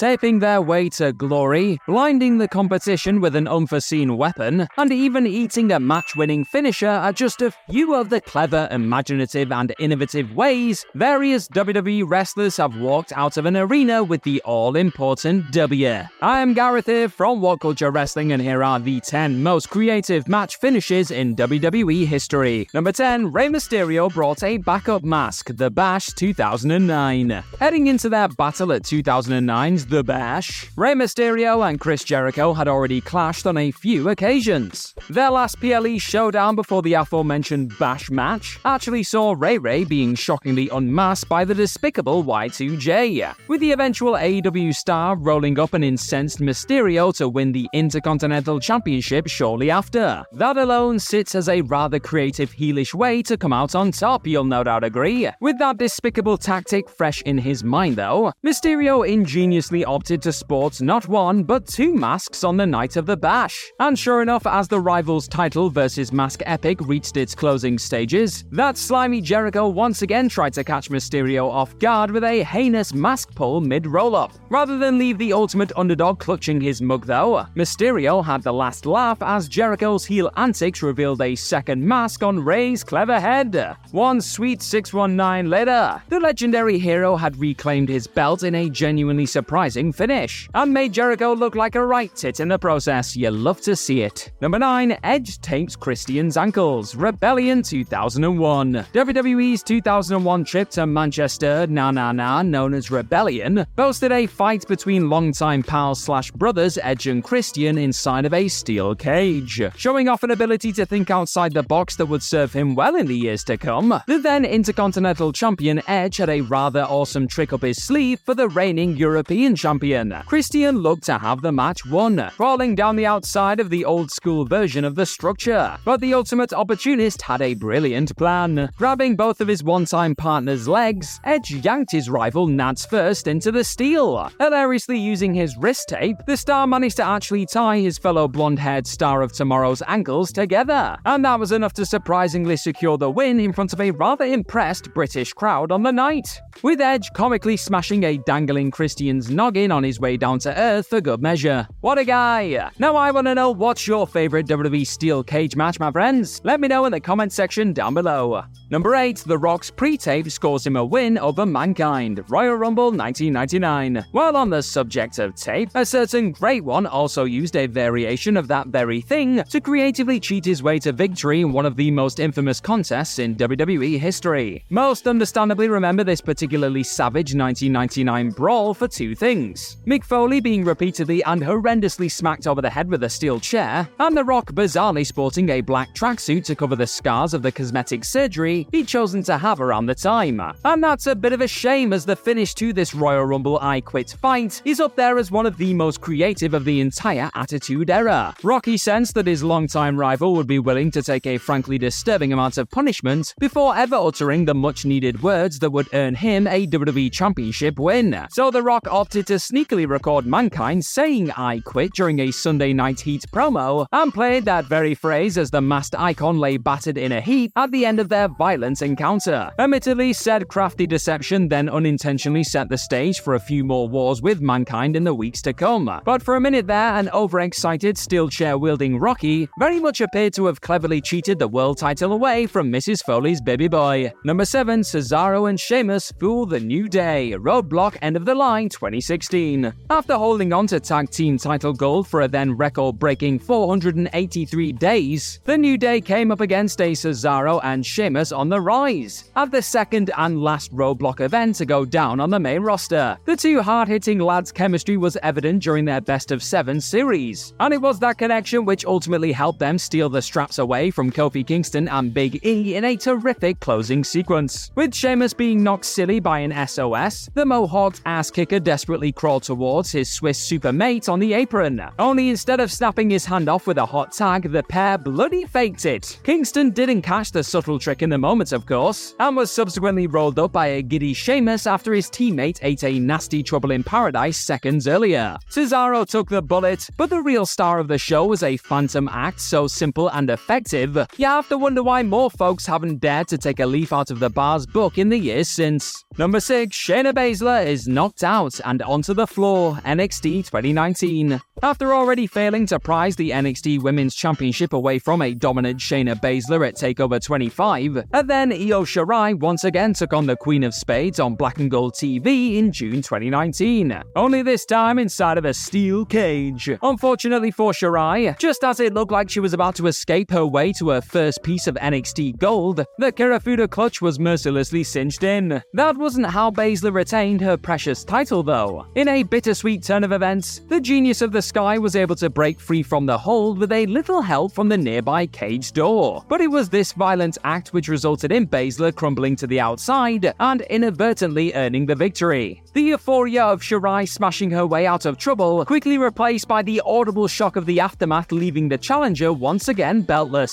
Taping their way to glory, blinding the competition with an unforeseen weapon, and even eating a match winning finisher are just a few of the clever, imaginative, and innovative ways various WWE wrestlers have walked out of an arena with the all important W. I am Gareth here from What Culture Wrestling, and here are the 10 most creative match finishes in WWE history. Number 10, Rey Mysterio brought a backup mask, the Bash 2009. Heading into their battle at 2009's The Bash, Rey Mysterio and Chris Jericho had already clashed on a few occasions. Their last PLE showdown before the aforementioned Bash match actually saw Ray Ray being shockingly unmasked by the despicable Y2J, with the eventual AEW star rolling up an incensed Mysterio to win the Intercontinental Championship shortly after. That alone sits as a rather creative heelish way to come out on top, you'll no doubt agree. With that despicable tactic fresh in his mind, though, Mysterio ingeniously opted to sport not one, but two masks on the night of the bash. And sure enough, as the rivals' title versus mask epic reached its closing stages, that slimy Jericho once again tried to catch Mysterio off guard with a heinous mask pull mid roll up. Rather than leave the ultimate underdog clutching his mug, though, Mysterio had the last laugh as Jericho's heel antics revealed a second mask on Rey's clever head. One sweet 619 later, the legendary hero had reclaimed his belt in a genuinely surprising finish and made Jericho look like a right tit in the process. You love to see it. Number 9, Edge tapes Christian's ankles. Rebellion 2001. WWE's 2001 trip to Manchester, na na na, known as Rebellion, boasted a fight between longtime pals slash brothers Edge and Christian inside of a steel cage, showing off an ability to think outside the box that would serve him well in the years to come. The then Intercontinental Champion Edge had a rather awesome trick up his sleeve for the reigning European champion. Christian looked to have the match won, crawling down the outside of the old school version of the structure. But the ultimate opportunist had a brilliant plan. Grabbing both of his one time partner's legs, Edge yanked his rival Nads first into the steel. Hilariously using his wrist tape, the star managed to actually tie his fellow blonde haired star of tomorrow's ankles together. And that was enough to surprisingly secure the win in front of a rather impressed British crowd on the night. With Edge comically smashing a dangling Christian's noggin on his way down to earth for good measure. What a guy! Now I want to know what's your favorite WWE steel cage match, my friends? Let me know in the comment section down below. Number 8, The Rock's pre-tape scores him a win over Mankind, Royal Rumble 1999. While on the subject of tape, a certain Great One also used a variation of that very thing to creatively cheat his way to victory in one of the most infamous contests in WWE history. Most understandably remember this particularly savage 1999 brawl for two things. Mick Foley being repeatedly and horrendously smacked over the head with a steel chair, and The Rock bizarrely sporting a black tracksuit to cover the scars of the cosmetic surgery he'd chosen to have around the time. And that's a bit of a shame as the finish to this Royal Rumble I Quit fight is up there as one of the most creative of the entire Attitude Era. Rocky sensed that his longtime rival would be willing to take a frankly disturbing amount of punishment before ever uttering the much needed words that would earn him a WWE Championship win. So The Rock opted to sneakily record Mankind saying I quit during a Sunday Night Heat promo and played that very phrase as the masked icon lay battered in a heap at the end of their violent encounter. Admittedly, said crafty deception then unintentionally set the stage for a few more wars with Mankind in the weeks to come. But for a minute there, an overexcited steel chair wielding Rocky very much appeared to have cleverly cheated the world title away from Mrs. Foley's baby boy. Number 7, Cesaro and Sheamus fool the New Day, Roadblock End of the Line 2016. After holding on to tag team title gold for a then record breaking 483 days, the New Day came up against a Cesaro and Sheamus on the rise, at the second and last roadblock event to go down on the main roster. The two hard hitting lads' chemistry was evident during their best of seven series, and it was that connection which ultimately helped them steal the straps away from Kofi Kingston and Big E in a terrific closing sequence. With Sheamus being knocked silly by an SOS, the Mohawk's ass kicker desperately crawled towards his Swiss super mate on the apron. Only instead of snapping his hand off with a hot tag, the pair bloody faked it. Kingston didn't catch the subtle trick in the moment, of course, and was subsequently rolled up by a giddy Sheamus after his teammate ate a nasty trouble in paradise seconds earlier. Cesaro took the bullet, but the real star of the show was a phantom act so simple and effective, you have to wonder why more folks haven't dared to take a leaf out of the bar's book in the years since. Number 6, Shayna Baszler is knocked out and onto the floor, NXT 2019. After already failing to prize the NXT Women's Championship away from a dominant Shayna Baszler at TakeOver 25, and then Io Shirai once again took on the Queen of Spades on Black and Gold TV in June 2019, only this time inside of a steel cage. Unfortunately for Shirai, just as it looked like she was about to escape her way to her first piece of NXT gold, the Kirifuda clutch was mercilessly cinched in. That wasn't how Baszler retained her precious title, though. In a bittersweet turn of events, the genius of the Sky was able to break free from the hold with a little help from the nearby cage door. But it was this violent act which resulted in Baszler crumbling to the outside and inadvertently earning the victory. The euphoria of Shirai smashing her way out of trouble quickly replaced by the audible shock of the aftermath, leaving the challenger once again beltless.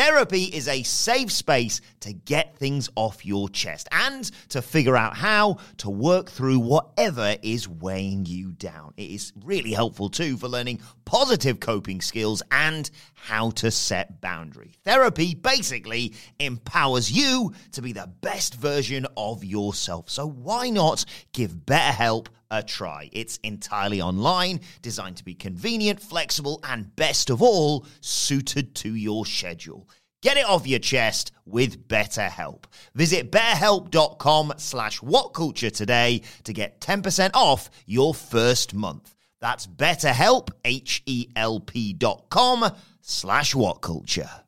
Therapy is a safe space to get things off your chest and to figure out how to work through whatever is weighing you down. It is really helpful too for learning positive coping skills and how to set boundary. Therapy basically empowers you to be the best version of yourself. So why not give BetterHelp a try. It's entirely online, designed to be convenient, flexible, and best of all, suited to your schedule. Get it off your chest with BetterHelp. Visit betterhelp.com slash whatculture today to get 10% off your first month. That's betterhelp, H-E-L-P dot com slash whatculture.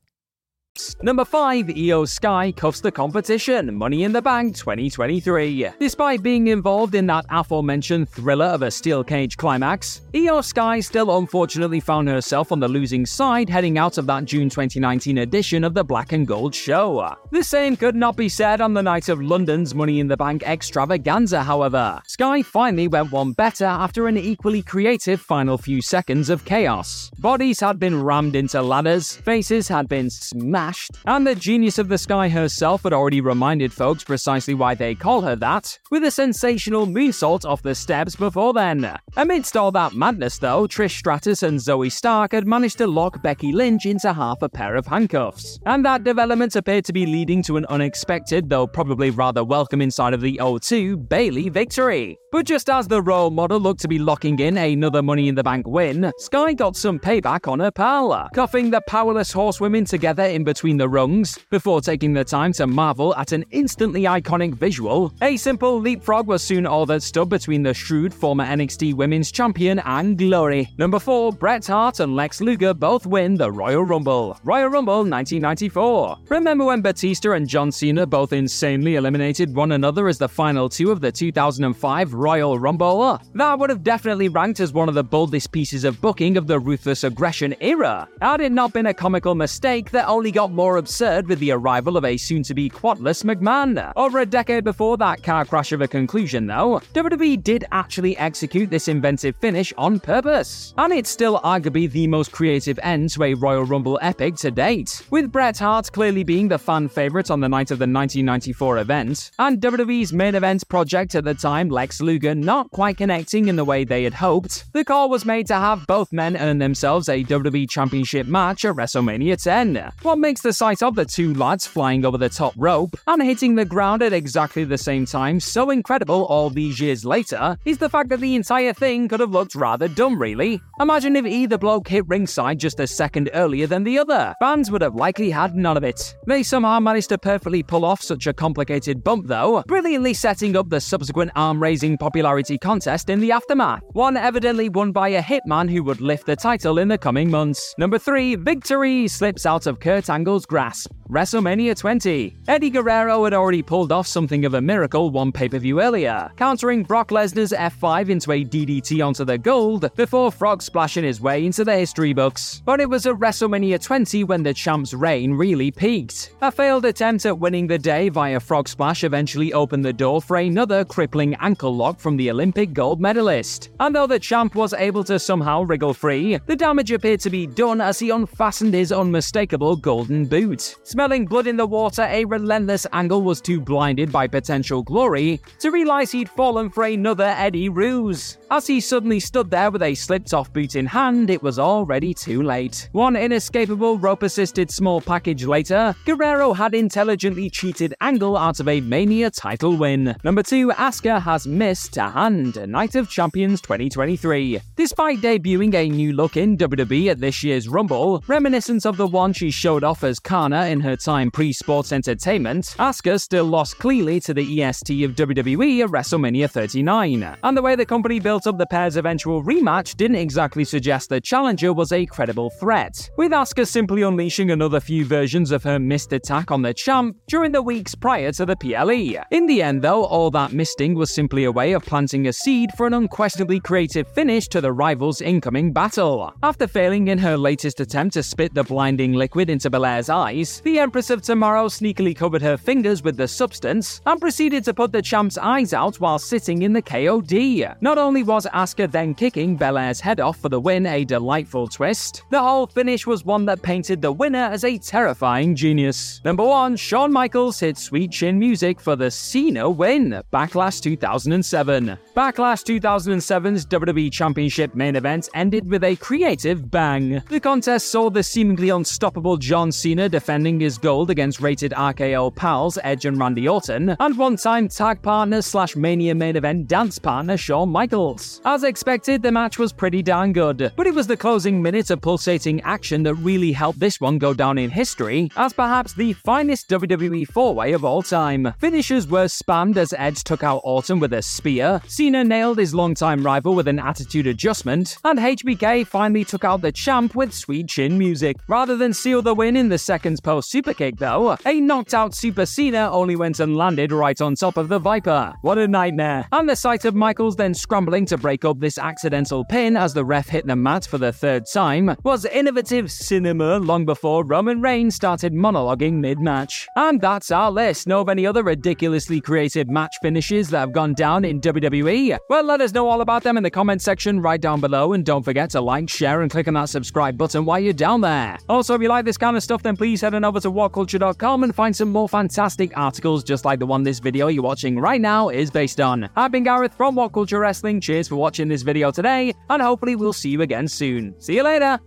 Number 5, Io Sky cuffs the competition, Money in the Bank 2023. Despite being involved in that aforementioned thriller of a steel cage climax, Io Sky still unfortunately found herself on the losing side heading out of that June 2019 edition of the Black and Gold show. The same could not be said on the night of London's Money in the Bank extravaganza, however. Sky finally went one better after an equally creative final few seconds of chaos. Bodies had been rammed into ladders, faces had been smashed and the genius of the sky herself had already reminded folks precisely why they call her that, with a sensational moonsault off the steps before then. Amidst all that madness, though, Trish Stratus and Zoey Stark had managed to lock Becky Lynch into half a pair of handcuffs, and that development appeared to be leading to an unexpected, though probably rather welcome inside of the O2 Bayley victory. But just as the role model looked to be locking in another Money in the Bank win, Sky got some payback on her pal, cuffing the powerless horsewomen together in between the rungs before taking the time to marvel at an instantly iconic visual. A simple leapfrog was soon all that stood between the shrewd former NXT Women's Champion and Glory. Number 4, Bret Hart and Lex Luger both win the Royal Rumble. Royal Rumble 1994. Remember when Batista and John Cena both insanely eliminated one another as the final two of the 2005 Royal Rumble? That would have definitely ranked as one of the boldest pieces of booking of the ruthless aggression era. Had it not been a comical mistake that only got more absurd with the arrival of a soon to be quadless McMahon. Over a decade before that car crash of a conclusion, though, WWE did actually execute this inventive finish on purpose. And it's still arguably the most creative end to a Royal Rumble epic to date, with Bret Hart clearly being the fan favourite on the night of the 1994 event, and WWE's main event project at the time, Lex Luger, not quite connecting in the way they had hoped. The call was made to have both men earn themselves a WWE Championship match at WrestleMania 10. What makes the sight of the two lads flying over the top rope and hitting the ground at exactly the same time so incredible all these years later is the fact that the entire thing could have looked rather dumb, really. Imagine if either bloke hit ringside just a second earlier than the other. Fans would have likely had none of it. They somehow managed to perfectly pull off such a complicated bump, though, brilliantly setting up the subsequent arm raising popularity contest in the aftermath. One evidently won by a hitman who would lift the title in the coming months. Number 3, Victory slips out of Kurt Angle's grasp. WrestleMania 20. Eddie Guerrero had already pulled off something of a miracle one pay per view earlier, countering Brock Lesnar's F5 into a DDT onto the gold before frog splashing his way into the history books. But it was at WrestleMania 20 when the champ's reign really peaked. A failed attempt at winning the day via frog splash eventually opened the door for another crippling ankle lock from the Olympic gold medalist. And though the champ was able to somehow wriggle free, the damage appeared to be done as he unfastened his unmistakable golden boot. Smelling blood in the water, a relentless Angle was too blinded by potential glory to realize he'd fallen for another Eddie ruse. As he suddenly stood there with a slipped off boot in hand, it was already too late. One inescapable rope assisted small package later, Guerrero had intelligently cheated Angle out of a Mania title win. Number 2, Asuka has mist to hand, Night of Champions 2023. Despite debuting a new look in WWE at this year's Rumble, reminiscent of the one she showed off as Kana in her time pre sports entertainment, Asuka still lost cleanly to the EST of WWE at WrestleMania 39. And the way the company built up the pair's eventual rematch didn't exactly suggest the challenger was a credible threat, with Asuka simply unleashing another few versions of her mist attack on the champ during the weeks prior to the PLE. In the end, though, all that misting was simply a way of planting a seed for an unquestionably creative finish to the rival's incoming battle. After failing in her latest attempt to spit the blinding liquid into Belair's eyes, the Empress of Tomorrow sneakily covered her fingers with the substance and proceeded to put the champ's eyes out while sitting in the KOD. Not only was Asuka then kicking Belair's head off for the win a delightful twist, the whole finish was one that painted the winner as a terrifying genius. Number 1, Shawn Michaels hit Sweet Chin music for the Cena win, Backlash 2007. Backlash 2007's WWE Championship main event ended with a creative bang. The contest saw the seemingly unstoppable John Cena defending his gold against rated RKO pals Edge and Randy Orton, and one-time tag partner slash Mania main event dance partner Shawn Michaels. As expected, the match was pretty darn good, but it was the closing minute of pulsating action that really helped this one go down in history as perhaps the finest WWE four-way of all time. Finishers were spammed as Edge took out Orton with a spear, Cena nailed his longtime rival with an attitude adjustment, and HBK finally took out the champ with sweet chin music. Rather than seal the win in the seconds post superkick, though, a knocked out Super Cena only went and landed right on top of the Viper. What a nightmare. And the sight of Michaels then scrambling to break up this accidental pin as the ref hit the mat for the third time was innovative cinema long before Roman Reigns started monologuing mid match. And that's our list. Know of any other ridiculously creative match finishes that have gone down in WWE? Well, let us know all about them in the comment section right down below, and don't forget to like, share, and click on that subscribe button while you're down there. Also, if you like this kind of stuff, then please head on over to whatculture.com and find some more fantastic articles just like the one this video you're watching right now is based on. I've been Gareth from What Culture Wrestling. Cheers for watching this video today, and hopefully we'll see you again soon. See you later.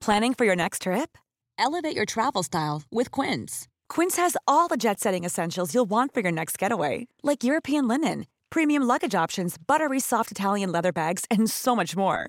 Planning for your next trip? Elevate your travel style with Quince. Quince has all the jet setting essentials you'll want for your next getaway, like European linen, premium luggage options, buttery soft Italian leather bags, and so much more.